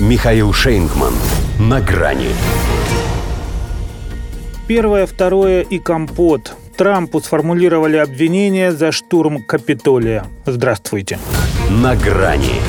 Михаил Шейнгман. На грани. Первое, второе и компот. Трампу сформулировали обвинения за штурм Капитолия. Здравствуйте. На грани.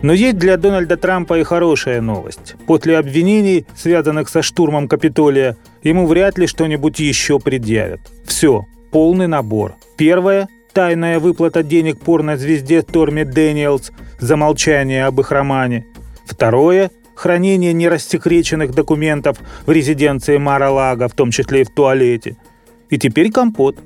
Но есть для Дональда Трампа и хорошая новость. После обвинений, связанных со штурмом Капитолия, ему вряд ли что-нибудь еще предъявят. Все, полный набор. Первое – тайная выплата денег порнозвезде Торми Дэниелс за молчание об их романе. Второе – хранение нерассекреченных документов в резиденции Мара Лага, в том числе и в туалете. И теперь компот.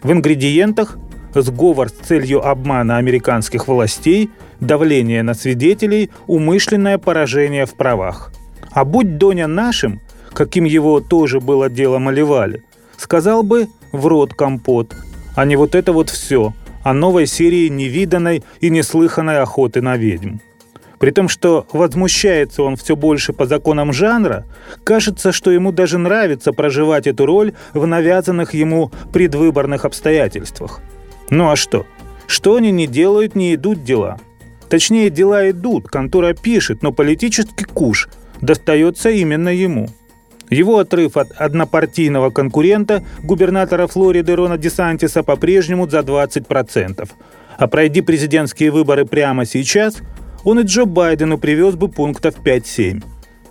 В ингредиентах сговор с целью обмана американских властей, давление на свидетелей, умышленное поражение в правах. А будь Доня нашим, каким его тоже было дело малевали, сказал бы «в рот компот», а не вот это вот все о новой серии невиданной и неслыханной охоты на ведьм. При том, что возмущается он все больше по законам жанра, кажется, что ему даже нравится проживать эту роль в навязанных ему предвыборных обстоятельствах. Ну а что? Что они не делают, не идут дела. Точнее, дела идут, контора пишет, но политический куш достается именно ему. Его отрыв от однопартийного конкурента, губернатора Флориды Рона Десантиса, по-прежнему за 20%. А пройди президентские выборы прямо сейчас, он и Джо Байдену привез бы пунктов 5-7.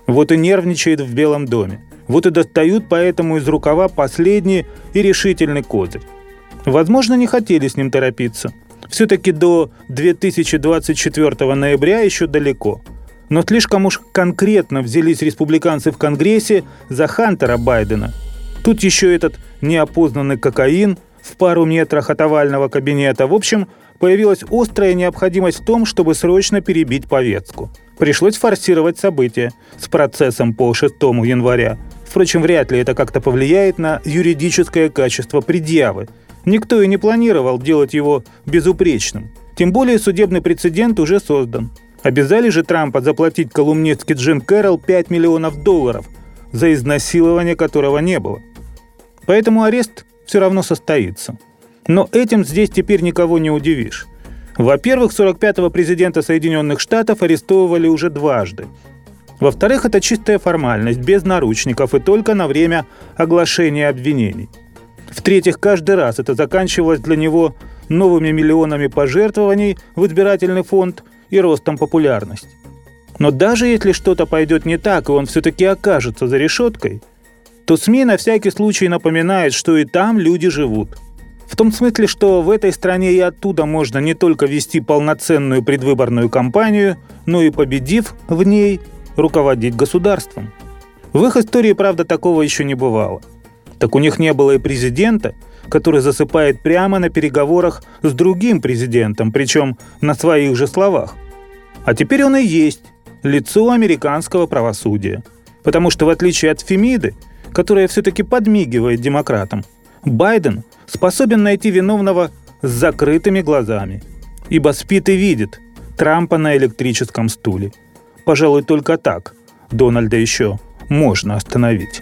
Вот и нервничает в Белом доме. Вот и достают поэтому из рукава последний и решительный козырь. Возможно, не хотели с ним торопиться. Все-таки до 2024 ноября еще далеко – но слишком уж конкретно взялись республиканцы в Конгрессе за Хантера Байдена. Тут еще этот неопознанный кокаин в пару метрах от овального кабинета. В общем, появилась острая необходимость в том, чтобы срочно перебить повестку. Пришлось форсировать события с процессом по 6 января. Впрочем, вряд ли это как-то повлияет на юридическое качество предъявы. Никто и не планировал делать его безупречным. Тем более судебный прецедент уже создан. Обязали же Трампа заплатить колумнистке Джин Кэрролл 5 миллионов долларов, за изнасилование которого не было. Поэтому арест все равно состоится. Но этим здесь теперь никого не удивишь. Во-первых, 45-го президента Соединенных Штатов арестовывали уже дважды. Во-вторых, это чистая формальность, без наручников и только на время оглашения обвинений. В-третьих, каждый раз это заканчивалось для него новыми миллионами пожертвований в избирательный фонд – и ростом популярности. Но даже если что-то пойдет не так, и он все-таки окажется за решеткой, то СМИ на всякий случай напоминают, что и там люди живут. В том смысле, что в этой стране и оттуда можно не только вести полноценную предвыборную кампанию, но и победив в ней, руководить государством. В их истории, правда, такого еще не бывало. Так у них не было и президента, который засыпает прямо на переговорах с другим президентом, причем на своих же словах. А теперь он и есть лицо американского правосудия. Потому что в отличие от Фемиды, которая все-таки подмигивает демократам, Байден способен найти виновного с закрытыми глазами. Ибо спит и видит Трампа на электрическом стуле. Пожалуй, только так Дональда еще можно остановить.